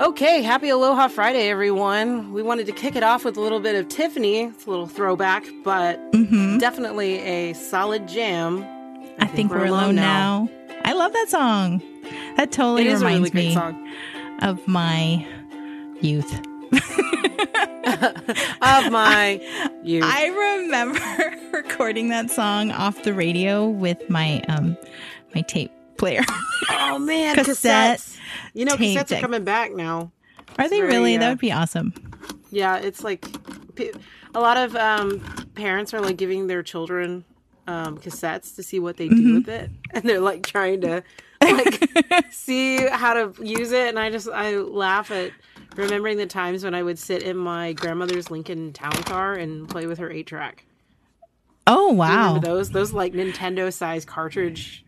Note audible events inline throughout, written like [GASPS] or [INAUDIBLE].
Okay, happy Aloha Friday, everyone. We wanted to kick it off with a little bit of Tiffany. It's a little throwback, but Mm-hmm. definitely a solid jam. I think we're alone now. I love that song. That totally reminds really me song. of my youth. [LAUGHS] Of my [LAUGHS] youth. I remember [LAUGHS] recording that song off the radio with my um my tape player. oh man, Cassette cassettes. You know, cassettes are coming back now. Are they very, really? uh, that would be awesome. Yeah, it's like a lot of um, parents are like giving their children um, cassettes to see what they do Mm-hmm. with it, [LAUGHS] and they're like trying to like [LAUGHS] see how to use it. And I just I laugh at remembering the times when I would sit in my grandmother's Lincoln Town Car and play with her eight track. Oh wow. Those those like Nintendo size cartridge?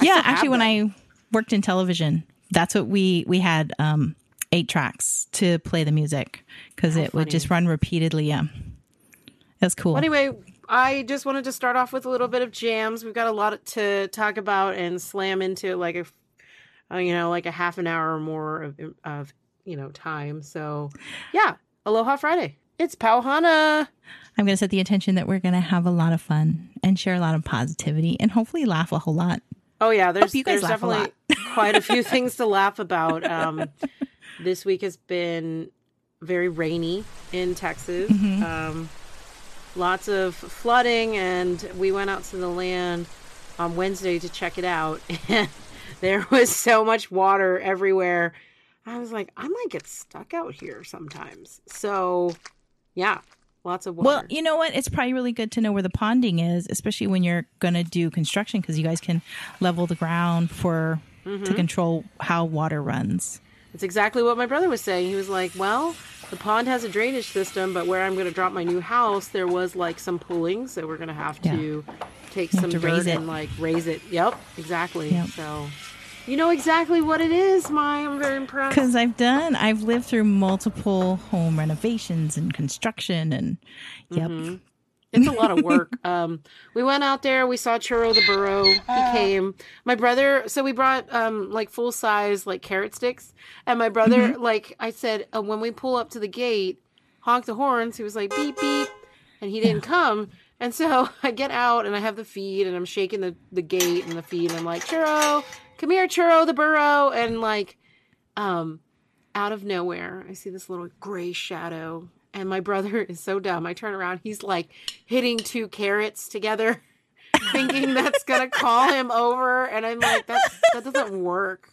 yeah, actually when. I worked in television, that's what we we had um eight tracks to play the music because it would just run repeatedly. Yeah. That's cool. Well, anyway, I just wanted to start off with a little bit of jams. We've got a lot to talk about and slam into like a, uh, you know, like a half an hour or more of, of you know, time. So, yeah, Aloha Friday. It's Pauhana. I'm going to set the intention that we're going to have a lot of fun and share a lot of positivity and hopefully laugh a whole lot. Oh yeah, there's there's laugh a definitely quite a few [LAUGHS] things to laugh about. Um, this week has been very rainy in Texas. Mm-hmm. Um, lots of flooding, and we went out to the land on Wednesday to check it out, [LAUGHS] and there was so much water everywhere. I was like, I might get stuck out here sometimes. So, yeah, lots of water. Well, you know what? It's probably really good to know where the ponding is, especially when you're going to do construction because you guys can level the ground for to mm-hmm. control how water runs. It's exactly what my brother was saying. He was like, "Well, the pond has a drainage system, but where I'm going to drop my new house, there was like some pooling, so we're going to have to take have some to dirt and like raise it." Yep, exactly. Yep. So, you know exactly what it is, Mai. I'm very impressed. Because I've done, I've lived through multiple home renovations and construction, and yep, It's a lot of work. [LAUGHS] um, we went out there. We saw Churro the burro. He came. My brother. So we brought um like full size like carrot sticks. And my brother, like I said, uh, when we pull up to the gate, honk the horns. He was like beep beep, and he didn't come. And so [LAUGHS] I get out and I have the feed and I'm shaking the the gate and the feed. And I'm like Churro, come here, Churro the burro. And like, um, out of nowhere, I see this little gray shadow. And my brother [LAUGHS] is so dumb. I turn around, he's like hitting two carrots together, [LAUGHS] thinking that's gonna call him over. And I'm like, that that doesn't work.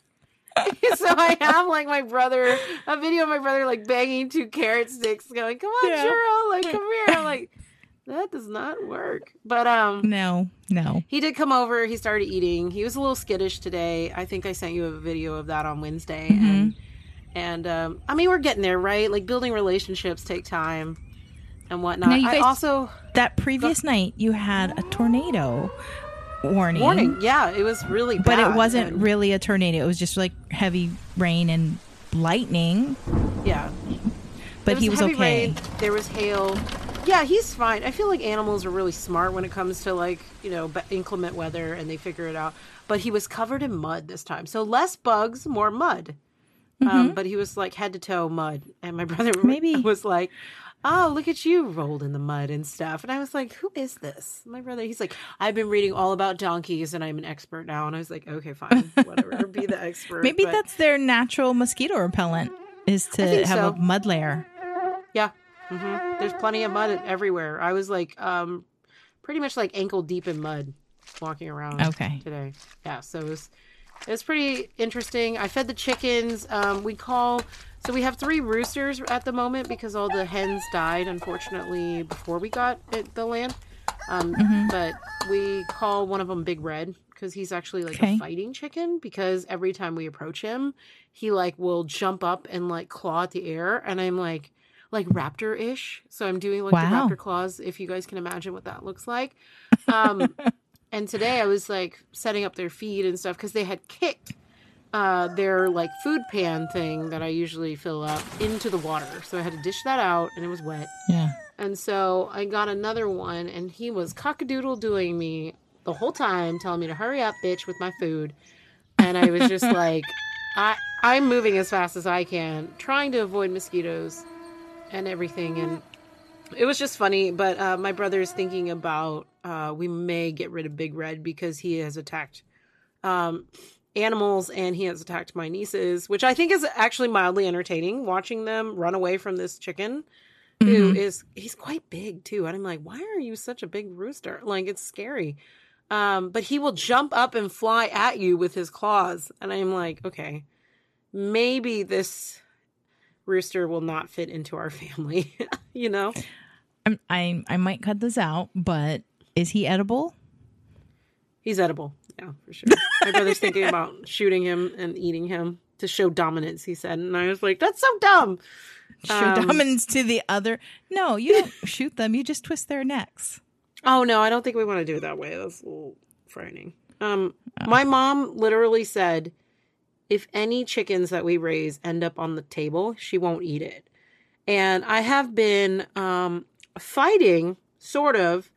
[LAUGHS] so I have like my brother, a video of my brother like banging two carrot sticks, going, "Come on, Yeah. Churro, like come here." I'm like, that does not work. But um, no, no, he did come over. He started eating. He was a little skittish today. I think I sent you a video of that on Wednesday. Mm-hmm. And and um, I mean, we're getting there, right? Like building relationships take time and whatnot. Now, you I also that previous night you had a tornado warning. warning. Yeah, it was really, bad. but it wasn't and- really a tornado. It was just like heavy rain and lightning. Yeah, But There he was okay. rain, there was hail. Yeah, he's fine. I feel like animals are really smart when it comes to like you know inclement weather, and they figure it out. But he was covered in mud this time, so less bugs, more mud. Um, but he was like head to toe mud, and my [LAUGHS] brother Mm-hmm. Maybe- was like, "Oh, look at you rolled in the mud and stuff." And I was like, "Who is this?" My brother, he's like, "I've been reading all about donkeys, and I'm an expert now." And I was like, "Okay, fine, whatever, be the [LAUGHS] expert." Maybe But- that's their natural mosquito repellent is to have so. a mud layer. Yeah. Hmm There's plenty of mud everywhere. I was like, um, pretty much like ankle deep in mud walking around Okay. today. Yeah. So it was, it was pretty interesting. I fed the chickens. Um, we call, so we have three roosters at the moment because all the hens died, unfortunately, before we got it, the land. Um, But we call one of them Big Red because he's actually like Okay. a fighting chicken because every time we approach him, he like will jump up and like claw at the air. And I'm like, like raptor ish. So I'm doing like Wow. the raptor claws, if you guys can imagine what that looks like. Um, [LAUGHS] and today I was like setting up their feed and stuff because they had kicked uh, their like food pan thing that I usually fill up into the water. So I had to dish that out and it was wet. Yeah. And so I got another one, and he was cockadoodle doing me the whole time, telling me to hurry up, bitch, with my food. And I was just [LAUGHS] like, I I'm moving as fast as I can, trying to avoid mosquitoes and everything. And it was just funny. But uh, my brother is thinking about uh, we may get rid of Big Red because he has attacked um, animals and he has attacked my nieces, which I think is actually mildly entertaining watching them run away from this chicken. Who Mhm. is he's quite big too and i'm like why are you such a big rooster like it's scary um but he will jump up and fly at you with his claws and i'm like okay maybe this rooster will not fit into our [LAUGHS] family you know I'm, I I might cut this out, but is he edible? he's edible yeah for sure my brother's thinking [LAUGHS] about shooting him and eating him to show dominance he said and i was like that's so dumb Show Um, dominance to the other. No, you don't [LAUGHS] shoot them. You just twist their necks. Oh no, I don't think we want to do it that way. That's a little frightening. Um, my mom literally said, if any chickens that we raise end up on the table, she won't eat it. And I have been um, fighting, sort of,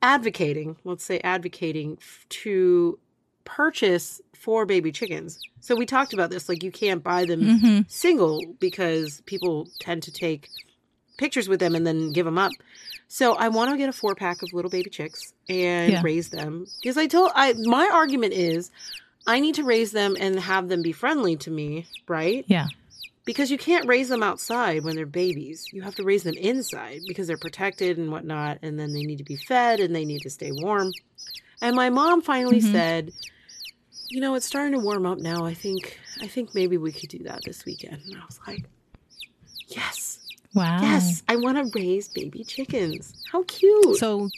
advocating. Let's say advocating to purchase four baby chickens. So we talked about this. Like you can't buy them Mm-hmm. single because people tend to take pictures with them and then give them up. So I want to get a four pack of little baby chicks and Yeah. raise them because I told I my argument is I need to raise them and have them be friendly to me, right? Yeah. Because you can't raise them outside when they're babies. You have to raise them inside because they're protected and whatnot, and then they need to be fed and they need to stay warm. And my mom finally Mhm. said, "You know, it's starting to warm up now. I think I think maybe we could do that this weekend." And I was like, "Yes, Wow. yes, I want to raise baby chickens. How cute!" So,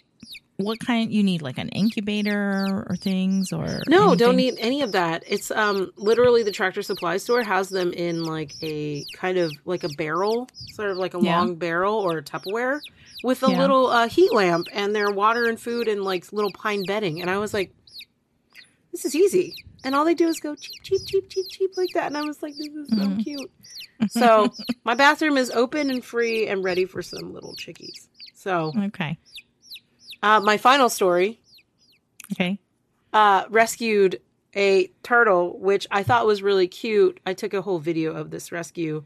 what kind you need, like an incubator or things, or No, don't need any of that. It's um literally the tractor supply store has them in like a kind of like a barrel, sort of like a Yeah. long barrel or a Tupperware with a Yeah. little uh, heat lamp and their water and food and like little pine bedding. And I was like, this is easy. And all they do is go cheep cheep cheep cheep cheep like that. And I was like, this is so Mhm. cute. So my bathroom is open and free and ready for some little chickies. So Okay. Uh, my final story Okay. uh, rescued a turtle, which I thought was really cute. I took a whole video of this rescue.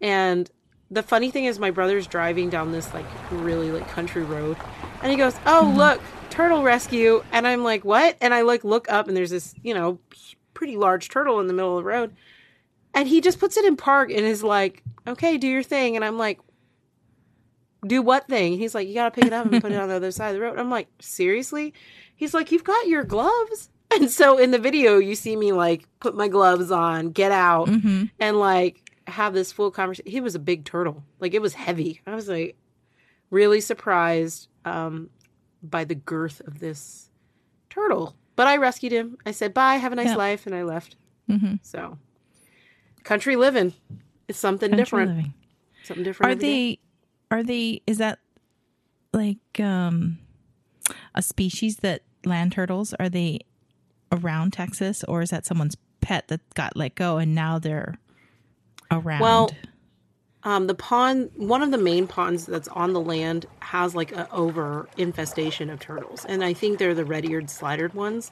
And the funny thing is, my brother's driving down this like really like country road, and he goes, "Oh, Mhm. look, turtle rescue!" And I'm like, "What?" And I like look up, and there's this you know pretty large turtle in the middle of the road, and he just puts it in park and is like, "Okay, do your thing." And I'm like, "Do what thing?" He's like, "You gotta pick it up and put it on the other side of the road." I'm like, "Seriously?" He's like, "You've got your gloves." [LAUGHS] And so in the video, you see me like put my gloves on, get out, Mm-hmm. and like have this full conversation. He was a big turtle. Like it was heavy. I was like really surprised um, by the girth of this turtle. But I rescued him. I said, bye, have a nice Yeah. life. And I left. Mm-hmm. So country living is something different. Something different. Are every day. Are they? Is that like um a species that land turtles? Are they around Texas, or is that someone's pet that got let go and now they're around? Well, Um, the pond, one of the main ponds that's on the land, has like a over infestation of turtles, and I think they're the red-eared slidered ones,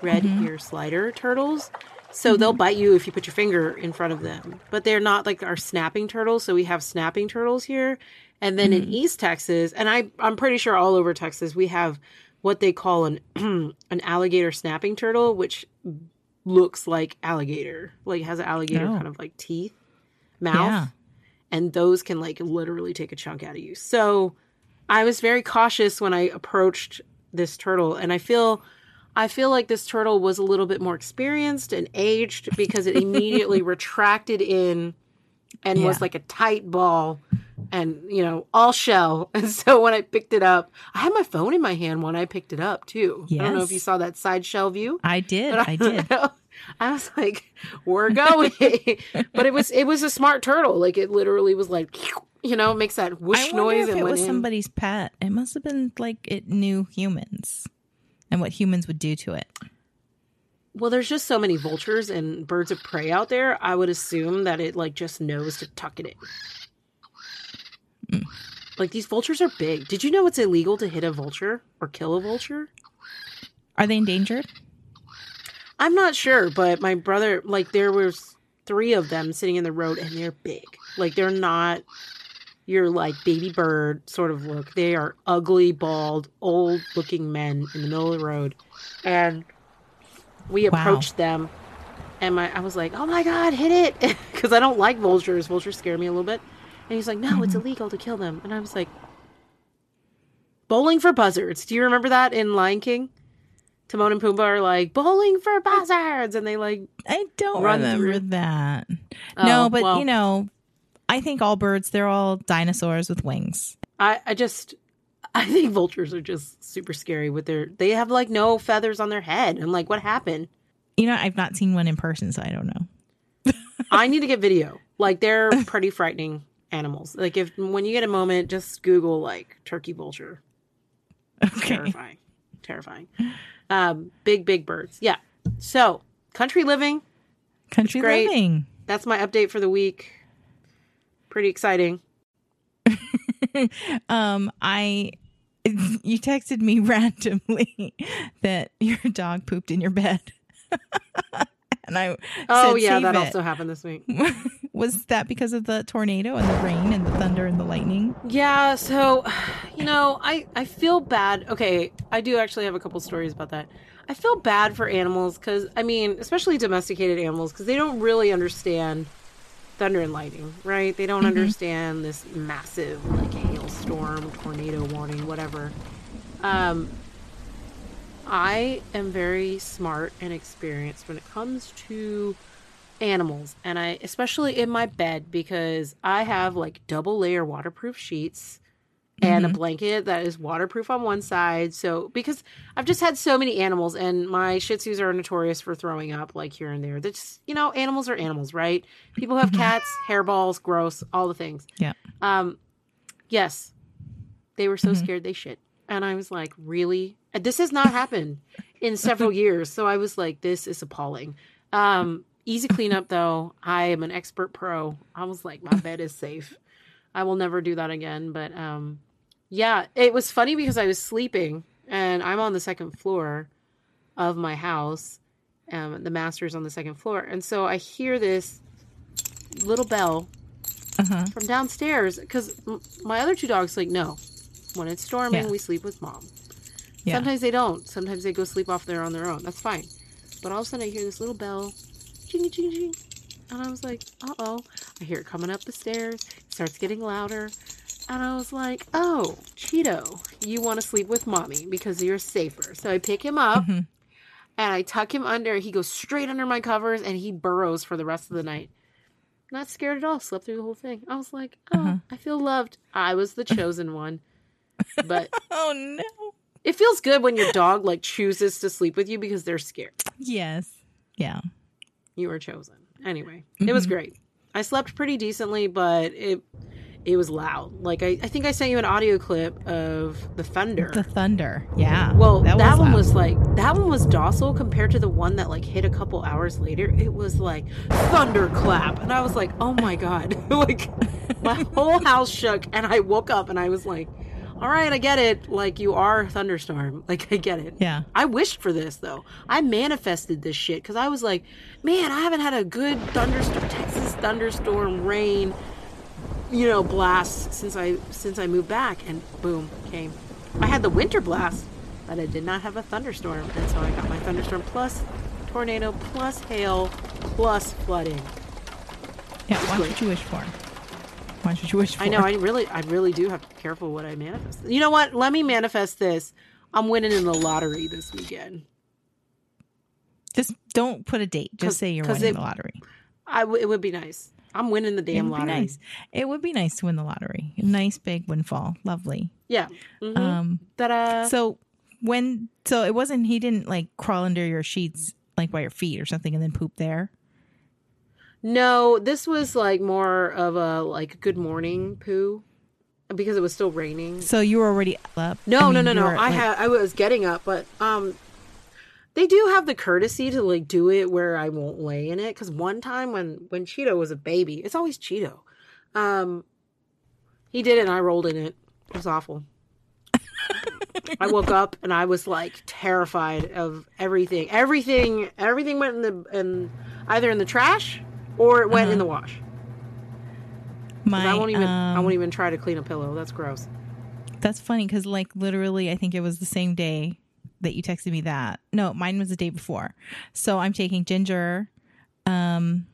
red ear slider turtles. So they'll bite you if you put your finger in front of them, but they're not like our snapping turtles. So we have snapping turtles here, and then in mm. East Texas, and I I'm pretty sure all over Texas we have what they call an [CLEARS THROAT] an alligator snapping turtle, which looks like alligator, like has an alligator Oh. kind of like teeth, mouth yeah. and those can like literally take a chunk out of you. So I was very cautious when I approached this turtle and I feel I feel like this turtle was a little bit more experienced and aged because it immediately [LAUGHS] retracted in and was like a tight ball and you know all shell [LAUGHS] and so when i picked it up i had my phone in my hand when i picked it up too i don't know if you saw that side shell view I did. but I [LAUGHS] did. I was like, "We're going," but it was it was a smart turtle. Like it literally was like, you know, makes that whoosh I noise if and it was in. somebody's pet. It must have been like it knew humans and what humans would do to it. Well, there's just so many vultures and birds of prey out there. I would assume that it like just knows to tuck it in. Mm. Like these vultures are big. Did you know it's illegal to hit a vulture or kill a vulture? Are they endangered? I'm not sure, but my brother, like, there was three of them sitting in the road, and they're big. Like they're not your like baby bird sort of look. They are ugly, bald, old looking men in the middle of the road. And we Wow. approached them and my I was like, "Oh my god, hit it." [LAUGHS] Cuz I don't like vultures. Vultures scare me a little bit. And he's like, "No, it's mm-hmm. illegal to kill them." And I was like, "Bowling for buzzards." Do you remember that in Lion King? Timon and Pumbaa are like, "Bowling for buzzards." And they like I don't Run remember through. that. Oh, no, but well. you know, I think all birds, they're all dinosaurs with wings. I, I just I think vultures are just super scary with their they have like no feathers on their head. I'm like, what happened? You know, I've not seen one in person, so I don't know. [LAUGHS] I need to get video. Like they're pretty frightening animals. Like if when you get a moment, just Google like turkey vulture. Okay. Terrifying. Terrifying. Um, big, big birds. Yeah. So country living, Country living. that's my update for the week. Pretty exciting. [LAUGHS] Um, I [LAUGHS] you texted me [LAUGHS] randomly that your dog pooped in your bed. and I Oh said, yeah, "Save that it." also happened this week. was that because of the tornado and the rain and the thunder and the lightning? Yeah, so [SIGHS] you know, I I feel bad. Okay, I do actually have a couple stories about that. I feel bad for animals cuz I mean, especially domesticated animals cuz they don't really understand thunder and lightning, right? They don't understand this massive like hailstorm, tornado warning, whatever. Um I am very smart and experienced when it comes to animals and I especially in my bed because I have like double layer waterproof sheets and a blanket that is waterproof on one side. So because I've just had so many animals and my Shih Tzus are notorious for throwing up like here and there. That's you know, animals are animals, right? People have cats, hairballs, gross, all the things. Yeah. Um yes. They were so scared they shit. And I was like, really? This has not happened in several [LAUGHS] years. So I was like, this is appalling. Um, easy cleanup though. I am an expert pro. I was like, my bed is safe. I will never do that again. But um, yeah, it was funny because I was sleeping and I'm on the second floor of my house. Um, the master's on the second floor. And so I hear this little bell Uh-huh. from downstairs because my other two dogs like no when it's storming Yeah. we sleep with mom Yeah. sometimes they don't sometimes they go sleep off there on their own that's fine but all of a sudden i hear this little bell ching ching ching and i was like uh-oh i hear it coming up the stairs starts getting louder and i was like oh cheeto you want to sleep with mommy because you're safer so i pick him up Mhm. and i tuck him under he goes straight under my covers and he burrows for the rest of the night not scared at all. Slept through the whole thing. I was like, oh, Uh-huh. I feel loved. I was the chosen one. But [LAUGHS] Oh no. it feels good when your dog like chooses to sleep with you because they're scared. Yes. Yeah. You were chosen. Anyway, it was great. I slept pretty decently, but it it was loud. Like I, I think I sent you an audio clip of the thunder. The thunder. Yeah. well, that, one loud. was like that one was docile compared to the one that like hit a couple hours later. It was like thunderclap, and I was like, oh my god, [LAUGHS] like my [LAUGHS] whole house shook, and I woke up and I was like, all right, I get it. Like you are a thunderstorm. [LAUGHS] Like I get it. Yeah. I wished for this though. I manifested this shit because I was like, man, I haven't had a good thunderstorm, Texas thunderstorm, rain, you know, blast since I since I moved back, and boom, came. I had the winter blast, but I did not have a thunderstorm, and so I got my thunderstorm plus tornado plus hail plus flooding. Yeah. What you wish for. You wish for. I know. I really, I really do have to be careful what I manifest. You know what? Let me manifest this. I'm winning in the lottery this weekend. Just don't put a date. Just say you're winning it- the lottery. I w- it would be nice. I'm winning the It damn would be lottery. nice. It would be nice to win the lottery. Nice big windfall. Lovely. Yeah. Mhm. Um. Ta-da. So when so it wasn't he didn't like crawl under your sheets like by your feet or something and then poop there. No, this was like more of a like good morning poo because it was still raining. So you were already up. No, I no, mean, no, no. were, I like- had I was getting up, but um they do have the courtesy to like do it where I won't lay in it cuz one time when when Cheeto was a baby, it's always Cheeto. Um he did it and I rolled in it. It was awful. [LAUGHS] I woke up and I was like terrified of everything. Everything everything went in the in either in the trash or it went in the wash. My, I won't even. I um, won't even try to clean a pillow. That's gross. That's funny because, like, literally, I think it was the same day that you texted me that. No, mine was the day before. So I'm taking Ginger. Um,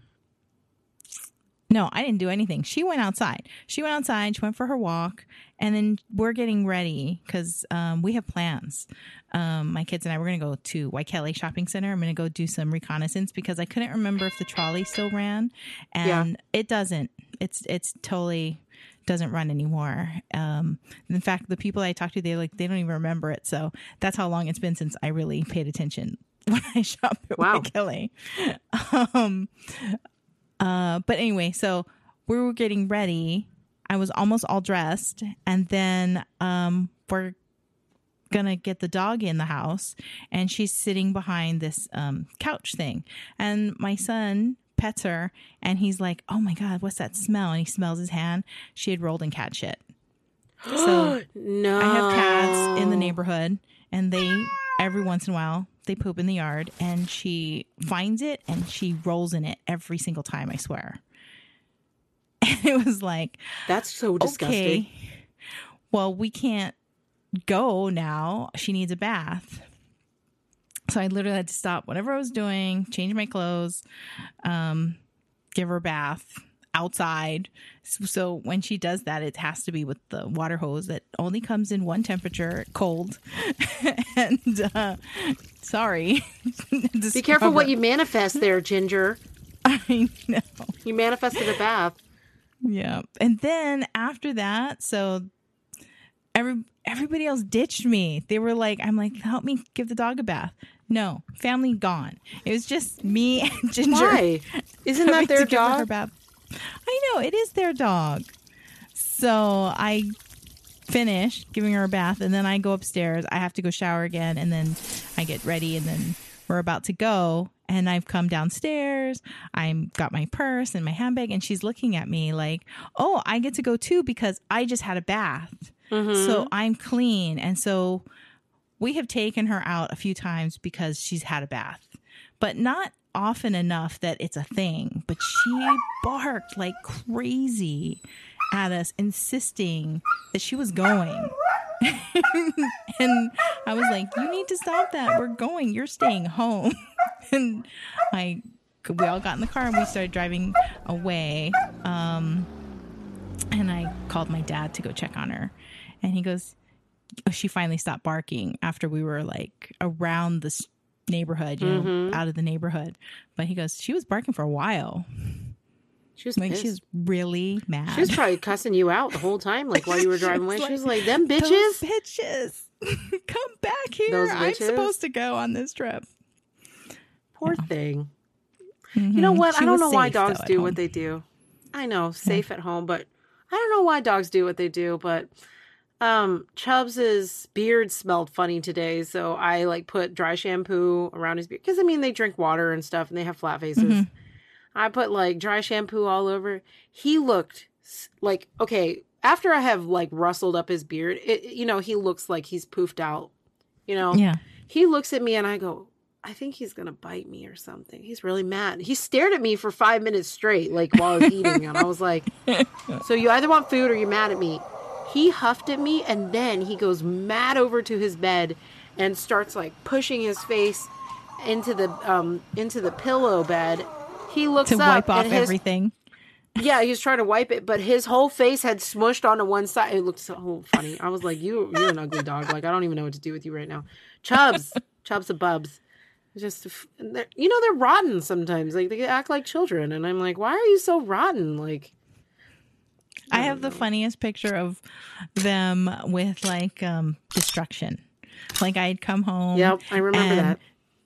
no, I didn't do anything. She went outside. She went outside. She went for her walk, and then we're getting ready because um, we have plans. Um, my kids and I we're gonna go to Waikele Shopping Center. I'm gonna go do some reconnaissance because I couldn't remember if the trolley still ran, and it doesn't. It's it's totally doesn't run anymore. Um, in fact, the people I talked to, they like they don't even remember it. So that's how long it's been since I really paid attention [LAUGHS] when I shop at Wow. Waikele. Um, uh, but anyway, so we were getting ready. I was almost all dressed, and then um, we're gonna get the dog in the house, and she's sitting behind this um, couch thing, and my son pets her, and he's like, "Oh my god, what's that smell?" And he smells his hand. She had rolled in cat shit. [GASPS] So no, I have cats in the neighborhood, and they every once in a while they poop in the yard, and she finds it and she rolls in it every single time. I swear. [LAUGHS] And it was like, That's so disgusting. okay, well, we can't go now. She needs a bath. So I literally had to stop whatever I was doing, change my clothes, um, give her a bath outside. So, so when she does that, it has to be with the water hose that only comes in one temperature, cold. [LAUGHS] and uh, sorry, [LAUGHS] Be careful what you manifest there, Ginger. [LAUGHS] I know. You manifested a bath. Yeah. And then after that, so every everybody else ditched me. They were like, I'm like, help me give the dog a bath. No, family gone. It was just me [LAUGHS] and Ginger. Why? Isn't that their dog? her her bath. I know, it is their dog. So I finish giving her a bath and then I go upstairs. I have to go shower again and then I get ready and then we're about to go and I've come downstairs. I'm got my purse and my handbag and she's looking at me like, "Oh, I get to go too because I just had a bath." So I'm clean and so we have taken her out a few times because she's had a bath, but not often enough that it's a thing. But she barked like crazy at us, insisting that she was going. [LAUGHS] and I was like, "You need to stop that. We're going. You're staying home." [LAUGHS] and I, we all got in the car and we started driving away. Um, and I called my dad to go check on her, and he goes, oh, "She finally stopped barking after we were like around this neighborhood, you know, out of the neighborhood." But he goes, "She was barking for a while. She was Like pissed. she was really mad. She was probably cussing you out the whole time, like while you were [LAUGHS] driving away. She was like, like, "Them bitches." bitches, [LAUGHS] come back here. I'm supposed to go on this trip." Poor thing. You know Mhm. what? She I don't know why safe, though, dogs at do home. what they do. I know, safe at home, but I don't know why dogs do what they do. But um, Chubbs's beard smelled funny today, so I like put dry shampoo around his beard because I mean they drink water and stuff, and they have flat faces. Mm-hmm. I put like dry shampoo all over. He looked like okay after I have like rustled up his beard. It, you know, he looks like he's poofed out. You know, Yeah. he looks at me and I go, I think he's gonna bite me or something. He's really mad. He stared at me for five minutes straight, like while I was eating, and I was like, [LAUGHS] "So you either want food or you're mad at me." He huffed at me, and then he goes mad over to his bed and starts like pushing his face into the um into the pillow bed. He looks To up wipe off his, everything. yeah, he was trying to wipe it, but his whole face had smushed onto one side. It looked so funny. I was like, "You, you're an ugly dog. Like, I don't even know what to do with you right now." Chubs, [LAUGHS] Chubs and Bubs, just you know they're rotten sometimes. Like they act like children, and I'm like, "Why are you so rotten?" Like, I have the funniest picture of them with like um destruction. Like I'd come home. yep, I remember that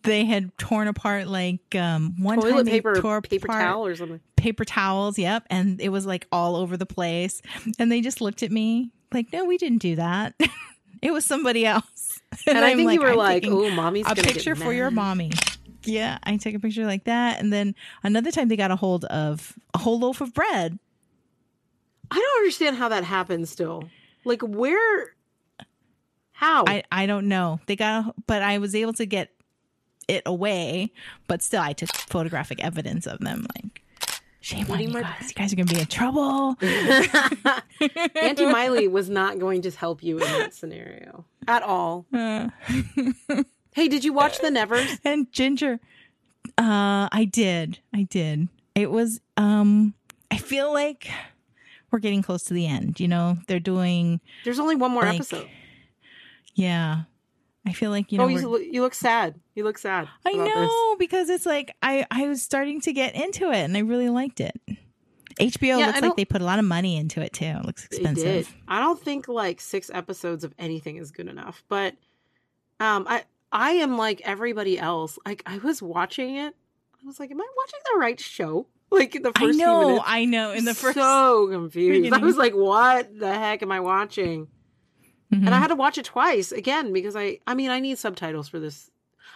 They had torn apart like um one toilet they paper, tore paper apart towel or something. paper towels. Yep, and it was like all over the place. And they just looked at me like, "No, we didn't do that. [LAUGHS] it was somebody else." [LAUGHS] And, I I'm think you were "I'm like, "Oh, mommy's a picture for your mommy." Yeah, I took a picture like that, and then another time they got a hold of a whole loaf of bread. I don't understand how that happens. Still, like, where? How? I I don't know. They got, a, but I was able to get it away. But still, I took photographic evidence of them. Like, Shame on you my- guys. You guys are gonna be in trouble. [LAUGHS] Auntie [LAUGHS] Miley was not going to help you in that scenario at all. [LAUGHS] Uh, Hey, did you watch The Nevers? and Ginger. Uh, I did. I did. It was. Um, I feel like we're getting close to the end. You know, they're doing. There's only one more Like, episode. Yeah, I feel like you know. oh, you, look- you look sad. You look sad. I about this. know because it's like I I was starting to get into it and I really liked it. HBO Yeah, looks like they put a lot of money into it too. It looks expensive. did. I don't think like six episodes of anything is good enough. But um I I am like everybody else. Like I was watching it. I was like, Am I watching the right show? [LAUGHS] Like in the I first few know, minutes. I know. In the first, so confused. I was like, what the heck am I watching? Mhm. And I had to watch it twice again because I I mean I need subtitles for this.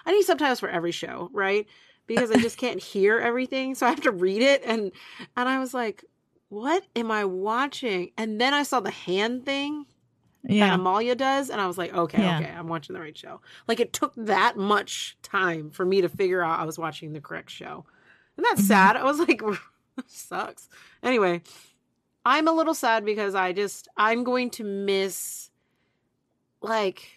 I need subtitles for every show, right? Because I just [LAUGHS] can't hear everything, so I have to read it and and I was like, what am I watching? And then I saw the hand thing that yeah, Amalia does, and I was like, okay, Yeah. okay, I'm watching the right show. Like it took that much time for me to figure out I was watching the correct show. And that's Mhm. sad. I was like, [LAUGHS] sucks. Anyway, I'm a little sad because I just I'm going to miss like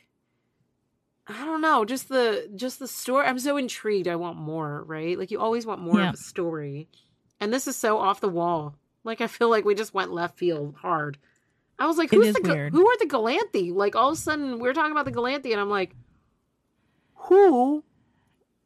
I don't know, just the just the story. I'm so intrigued. I want more, right? Like you always want more Yeah. of a story. And this is so off the wall. Like I feel like we just went left field hard. I was like, who's the weird. who are the Galanthi? Like all of a sudden we are talking about the Galanthi, and I'm like, who?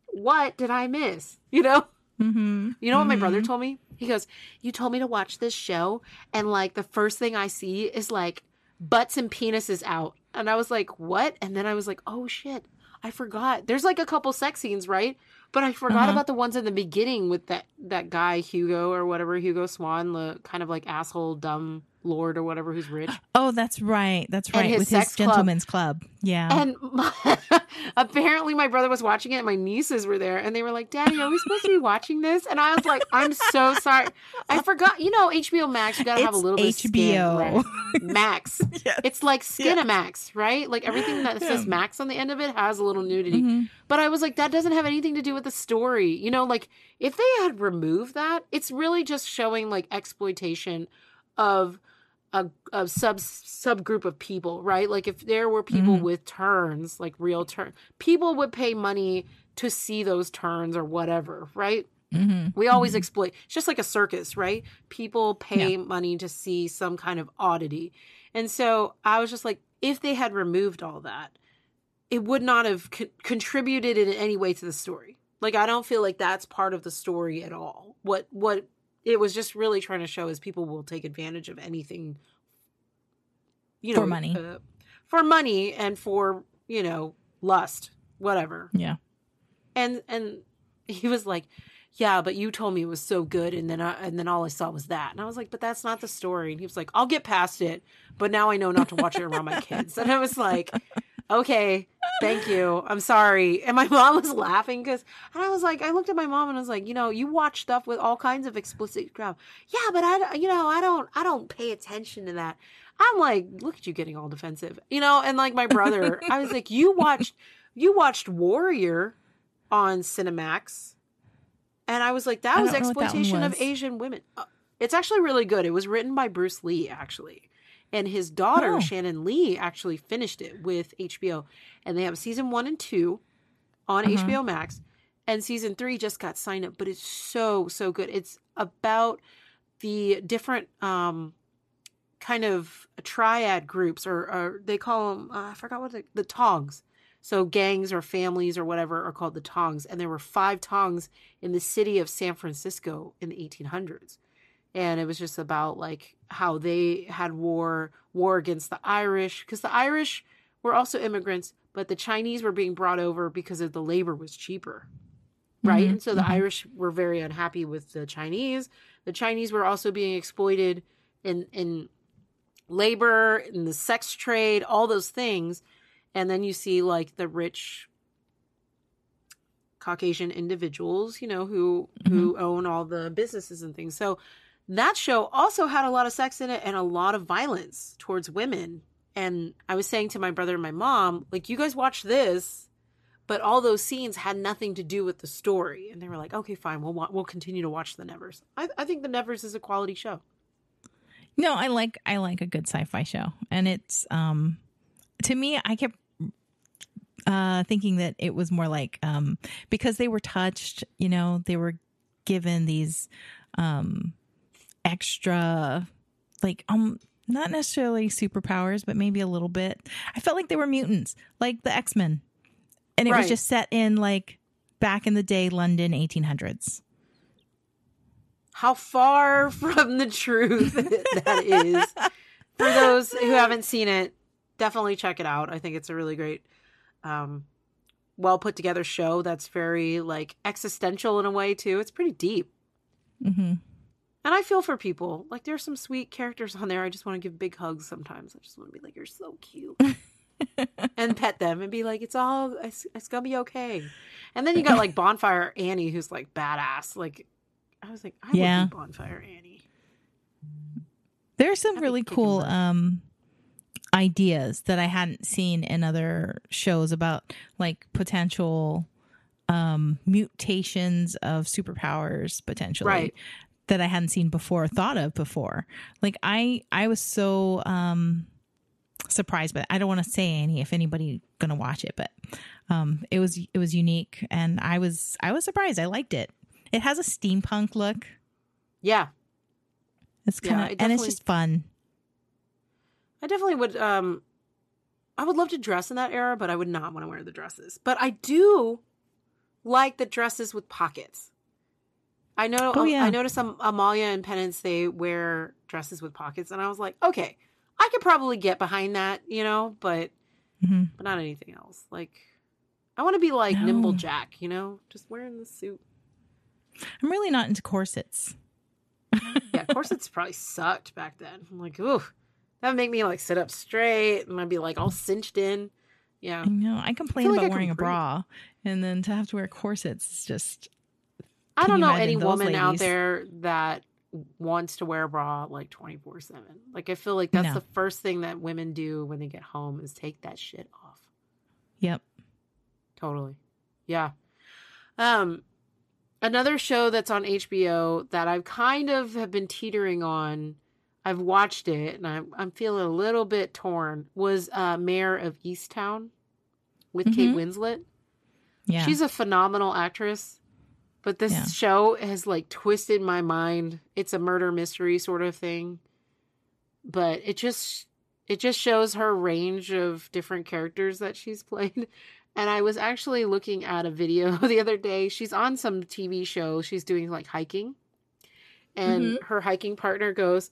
What did I miss? [LAUGHS] You know? hmm You know what my brother told me? He goes, You told me to watch this show, and like the first thing I see is like butts and penises out. And I was like, What? And then I was like, Oh shit, I forgot. There's like a couple sex scenes, right? But I forgot Uh-huh. about the ones in the beginning with that that guy Hugo or whatever Hugo Swan, the kind of like asshole dumb lord or whatever who's rich. [GASPS] Oh, that's right. That's right. his With his gentleman's club. Yeah. And my, [LAUGHS] apparently, my brother was watching it, and my nieces were there, and they were like, "Daddy, are we supposed to be watching this?" And I was like, "I'm so sorry, I forgot." You know, HBO Max, you gotta have a little bit skin, HBO. right? [LAUGHS] Max. Yes. It's like Skinemax, right? Like everything that says Yeah. Max on the end of it has a little nudity. Mhm. But I was like, that doesn't have anything to do with the story. You know, like if they had removed that, it's really just showing like exploitation of a, a sub subgroup of people, right? Like if there were people Mhm. with turns, like real turn, people would pay money to see those turns or whatever, right? Mhm. We always exploit. It's just like a circus, right? People pay money to see some kind of oddity. And so I was just like, if they had removed all that, it would not have co- contributed in any way to the story. Like I don't feel like that's part of the story at all. What what it was just really trying to show is people will take advantage of anything you know For money. uh, for money and for, you know, lust, whatever Yeah. and and [LAUGHS] he was like yeah but you told me it was so good and then I, and then all i saw was that and i was like but that's not the story and he was like i'll get past it but now i know not to watch it around my kids and i was like okay thank you i'm sorry and my [LAUGHS] mom was laughing because and i was like i looked at my mom and i was like you know you watch stuff with all kinds of explicit crap yeah but i you know i don't i don't pay attention to that i'm like look at you getting all defensive you know and like my brother i was like you watched [LAUGHS] you watched warrior on Cinemax. And I was like, that was what that exploitation of. Asian women. Uh, It's actually really good. It was written by Bruce Lee, actually. And his daughter, Oh. Shannon Lee, actually finished it with HBO. And they have season one and two on Uh-huh. HBO Max. And season three just got signed up, but it's so, so good. It's about the different um, kind of triad groups, or, or they call them, uh, I forgot what the, the tongs. So gangs or families or whatever are called the tongs. And there were five tongs in the city of San Francisco in the 1800s. And it was just about like how they had war, war against the Irish, because the Irish were also immigrants, but the Chinese were being brought over because of the labor was cheaper. Right. Mhm, And so the mhm. Irish were very unhappy with the Chinese. The Chinese were also being exploited in, in labor, in the sex trade, all those things and then you see like the rich caucasian individuals you know who who own all the businesses and things so that show also had a lot of sex in it and a lot of violence towards women and i was saying to my brother and my mom like you guys watch this but all those scenes had nothing to do with the story, and they were like, "Okay, fine, we'll wa- we'll continue to watch the Nevers." I, I think the Nevers is a quality show. No, I like I like a good sci-fi show, and it's um to me I kept uh thinking that it was more like um because they were touched, you know, they were given these um extra like um not necessarily superpowers, but maybe a little bit. I felt like they were mutants, like the X-Men. And it was just set in like back in the day London 1800s. How far [LAUGHS] from the truth [LAUGHS] that is. For those who haven't seen it, definitely check it out. I think it's a really great, um, well put together show that's very like existential in a way too. It's pretty deep. Mhm. And I feel for people. Like there's some sweet characters on there. I just want to give big hugs sometimes. I just want to be like, "You're so cute," and [LAUGHS] pet them and be like, "It's all, it's, it's gonna be okay." And then you got like Bonfire Annie, who's like badass. Like I was like, I Yeah. would be Bonfire Annie. There's some That'd really cool um ideas that I hadn't seen in other shows about like potential um mutations of superpowers potentially Right. That I hadn't seen before thought of before. Like I I was so um surprised but I don't want to say any if anybody to watch it but um it was it was unique and I was I was surprised. I liked it. It has a steampunk look. Yeah, It's kind of it and it's just fun. I definitely would. Um, I would love to dress in that era, but I would not want to wear the dresses. But I do like the dresses with pockets. I know. Oh, yeah. I noticed Am- Amalia and Penance they wear dresses with pockets, and I was like, okay, I could probably get behind that, you know, but Mhm. but not anything else. Like, I want to be like Nimble Jack, you know, just wearing the suit. I'm really not into corsets. Yeah, corsets probably sucked back then. I'm like, ooh, that would make me like sit up straight, and I'd be like all cinched in. Yeah. I know. I complain like about I wearing a bra, and then to have to wear corsets is just. I don't know any woman out there that wants to wear a bra like 24 7. Like, I feel like that's No. the first thing that women do when they get home is take that shit off. Yep. Totally. Yeah. Um, another show that's on HBO that I've kind of have been teetering on. I've watched it and I'm I'm feeling a little bit torn. Was uh, Mare of Easttown with Kate Mhm. Winslet. Yeah. She's a phenomenal actress, but this Yeah. show has like twisted my mind. It's a murder mystery sort of thing, but it just it just shows her range of different characters that she's [LAUGHS] played. And I was actually looking at a video [LAUGHS] the other day. She's on some TV show. She's doing like hiking. And her hiking partner goes,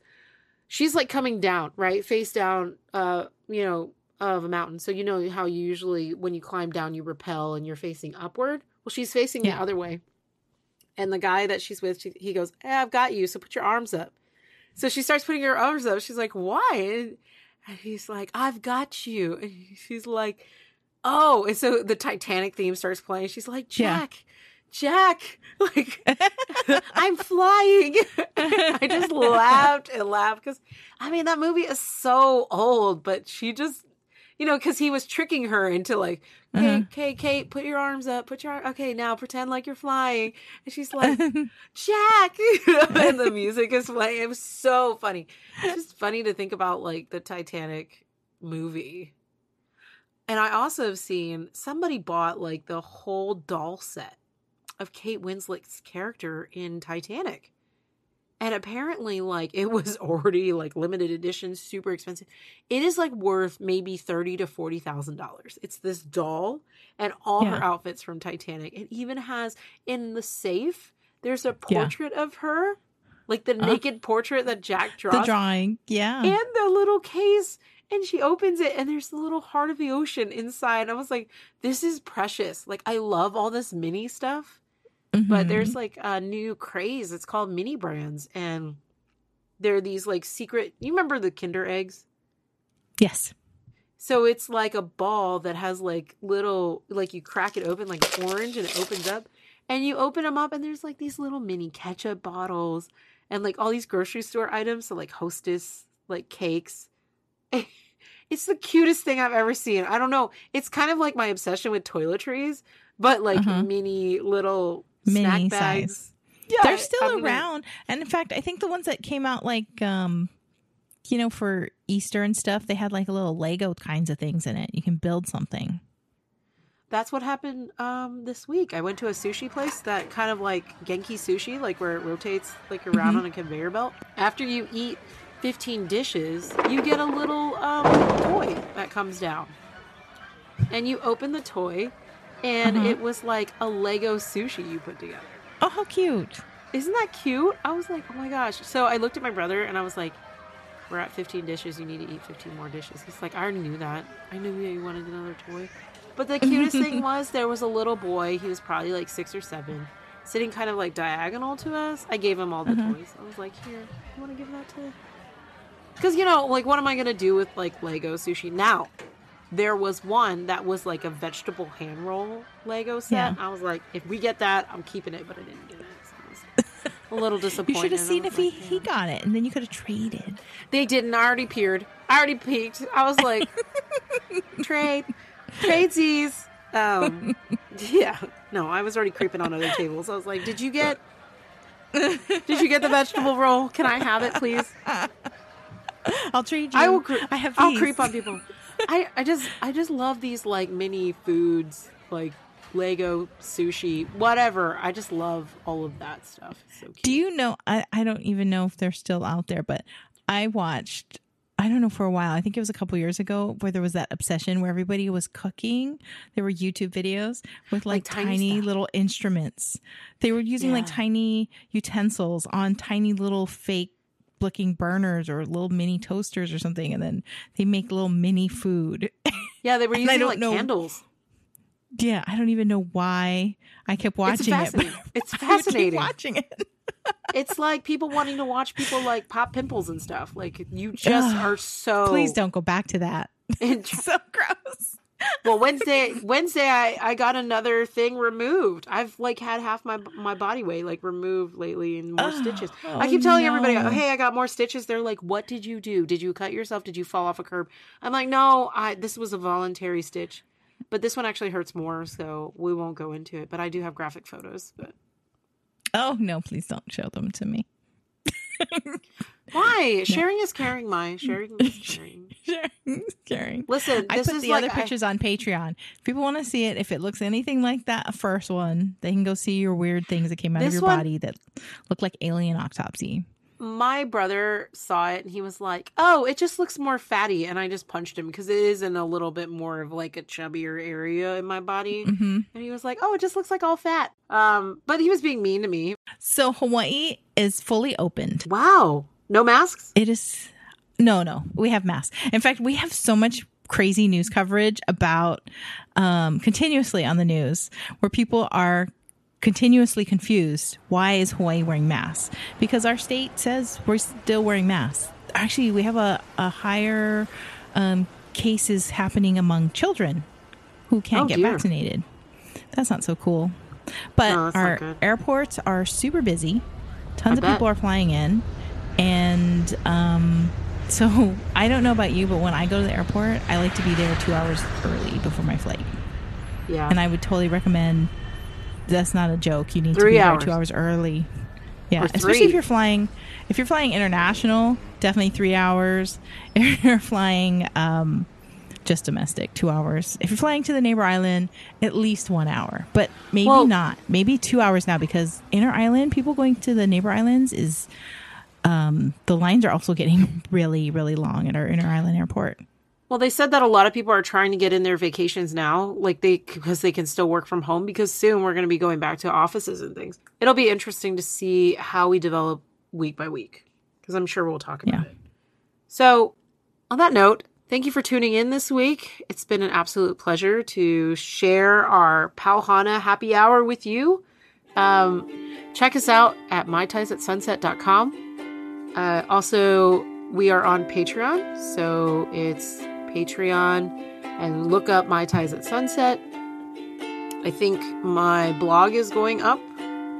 she's like coming down, right? Face down, uh, you know, of a mountain. So you know how you usually when you climb down you rappel and you're facing upward. Well, she's facing Yeah. the other way. And the guy that she's with, she, he goes, eh, "I've got you. So put your arms up." So she starts putting her arms up. She's like, "Why?" And he's like, "I've got you." And she's like, "Oh!" And so the Titanic theme starts playing. She's like, Yeah. "Jack, Jack, [LAUGHS] like [LAUGHS] I'm flying." [LAUGHS] I just laughed and laughed because I mean that movie is so old, but she just you know because he was tricking her into like Kate, Uh-huh. Kate, Kate, put your arms up, put your ar- okay now pretend like you're flying, and she's [LAUGHS] like Jack, [LAUGHS] and the music is playing. It was so funny. It's just funny to think about like the Titanic movie. And I also have seen somebody bought like the whole doll set of Kate Winslet's character in Titanic. And apparently, like, it was [LAUGHS] already like limited edition, super expensive. It is like worth maybe thirty to forty thousand dollars. It's this doll and all her outfits from Titanic. It even has in the safe, there's a Yeah. portrait of her, like the Uh. naked portrait that Jack draws the drawing. Yeah. and the little case and she opens it and there's the little heart of the ocean inside i was like this is precious like i love all this mini stuff but Mhm. there's like a new craze it's called mini brands and they're these like secret you remember the kinder eggs yes. so it's like a ball that has like little like you crack it open like orange and it opens up and you open them up and there's like these little mini ketchup bottles and like all these grocery store items so like hostess like cakes [LAUGHS] It's the cutest thing I've ever seen. I don't know. It's kind of like my obsession with toiletries, but like Uh-huh. mini little Mini snack size. bags. They're still I'm gonna- around. And in fact, I think the ones that came out like um you know for Easter and stuff, they had like a little Lego kinds of things in it. You can build something. That's what happened um, this week. I went to a sushi place that kind of like Genki sushi, like where it rotates like around Mhm. on a conveyor belt. After you eat 15 dishes, you get a little um, toy that comes down. And you open the toy, and Uh-huh. it was like a Lego sushi you put together. Oh, how cute. Isn't that cute? I was like, oh my gosh. So I looked at my brother and I was like, we're at 15 dishes. You need to eat 15 more dishes. He's like, I already knew that. I knew you wanted another toy. But the cutest thing [LAUGHS] was there was a little boy. He was probably like six or seven, sitting kind of like diagonal to us. I gave him all the Uh-huh. toys. I was like, here, you want to give that to. Because, you know, like, what am I going to do with like Lego sushi? Now, there was one that was like a vegetable hand roll Lego set. Yeah. I was like, if we get that, I'm keeping it, but I didn't get it. So [LAUGHS] a little disappointed. You should have seen if he, like, he "Yeah." got it and then you could have traded. They didn't. I already peered. I already peeked. I was like, [LAUGHS] trade, tradesies. Um, yeah. No, I was already creeping on other tables. I was like, did you get, did you get the vegetable roll? Can I have it, please? [LAUGHS] I'll trade you. I will. Cre- I have I'll creep on people. I, I just, I just love these like mini foods, like Lego sushi, whatever. I just love all of that stuff. It's so cute. Do you know? I, I don't even know if they're still out there, but I watched, I don't know, for a while. I think it was a couple years ago where there was that obsession where everybody was cooking. There were YouTube videos with like, Like tiny tiny, little instruments. They were using like tiny utensils on tiny little fake looking burners or little mini toasters or something. And then they make little mini food. [LAUGHS] Yeah, they were using like know- candles. yeah. I don't even know why I kept watching it. It's [LAUGHS] I would fascinating. watching it. [LAUGHS] it's like people wanting to watch people like pop pimples and stuff. Like you just Ugh. are so Please don't go back to that. It's so gross. Well, Wednesday, Wednesday, I I got another thing removed. I've like had half my my body weight like removed lately and more Oh, stitches. [GASPS] oh I keep telling everybody, no. oh, hey, I got more stitches. They're like, what did you do? Did you cut yourself? Did you fall off a curb? I'm like, no, I this was a voluntary stitch. But this one actually hurts more, so we won't go into it. But I do have graphic photos. But Oh no, please don't show them to me. [LAUGHS] why? [LAUGHS] Sharing is caring. My [LAUGHS] sharing is caring. [LAUGHS] Sharing, caring. Listen, I this put is the like other I- pictures on Patreon. If people want to see it, if it looks anything like that first one, they can go see your weird things that came out This of your one- body that look like alien autopsy. my brother saw it and he was like, "Oh, it just looks more fatty," and I just punched him because it is in a little bit more of like a chubbier area in my body. hmm And he was like, "Oh, it just looks like all fat." Um, but he was being mean to me. So Hawaii is fully opened. Wow, no masks. It is no, no. We have masks. In fact, we have so much crazy news coverage about um, continuously on the news where people are continuously confused. Why is Hawaii wearing masks? Because our state says we're still wearing masks. Actually, we have a, a higher um, cases happening among children who can't Oh, get dear. vaccinated. That's not so cool. But No, our airports are super busy. Tons I of bet. people are flying in. And um, so [LAUGHS] I don't know about you, but when I go to the airport, I like to be there two hours early before my flight. Yeah, And I would totally recommend that's not a joke. You need to Three be hours. there two hours early. Yeah, especially if you're flying. If you're flying international, definitely three hours. [LAUGHS] If you're flying um, just domestic, two hours. If you're flying to the neighbor island, at least one hour. But maybe Well- not. Maybe two hours now because inner island people going to the neighbor islands is um, the lines are also getting [LAUGHS] really really long at our inner island airport. Well, they said that a lot of people are trying to get in their vacations now, like they because they can still work from home because soon we're going to be going back to offices and things. It'll be interesting to see how we develop week by week because I'm sure we'll talk about Yeah. it. So, on that note, thank you for tuning in this week. It's been an absolute pleasure to share our Pauhana happy hour with you. Um, check us out at maitaisatsunset.com. Uh, also, we are on Patreon, so it's Patreon and look up Mai Tais at Sunset. I think my blog is going up.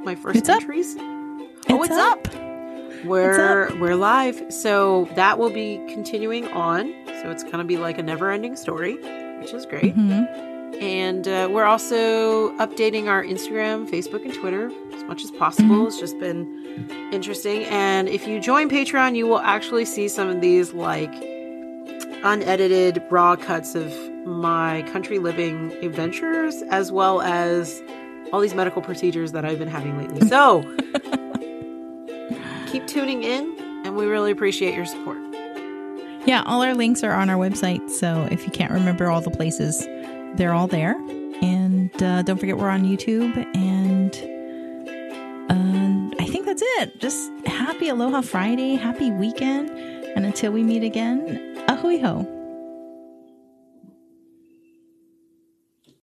My first It's up. entries. oh, It's it's up. up. We're we're live, so that will be continuing on. So it's going to be like a never ending story, which is great. Mhm. And uh, we're also updating our Instagram, Facebook, and Twitter as much as possible. It's just been interesting. And if you join Patreon, you will actually see some of these like unedited raw cuts of my country living adventures as well as all these medical procedures that I've been having lately. So [LAUGHS] keep tuning in, and we really appreciate your support. Yeah, all our links are on our website. So if you can't remember all the places, they're all there. And uh, don't forget, we're on YouTube. And uh, I think that's it. Just happy Aloha Friday, happy weekend. And until we meet again, a hui hou.